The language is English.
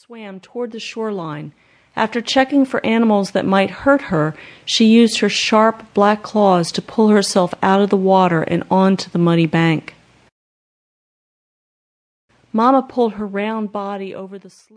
swam toward the shoreline. After checking for animals that might hurt her, she used her sharp black claws to pull herself out of the water and onto the muddy bank. Mama pulled her round body over the slip.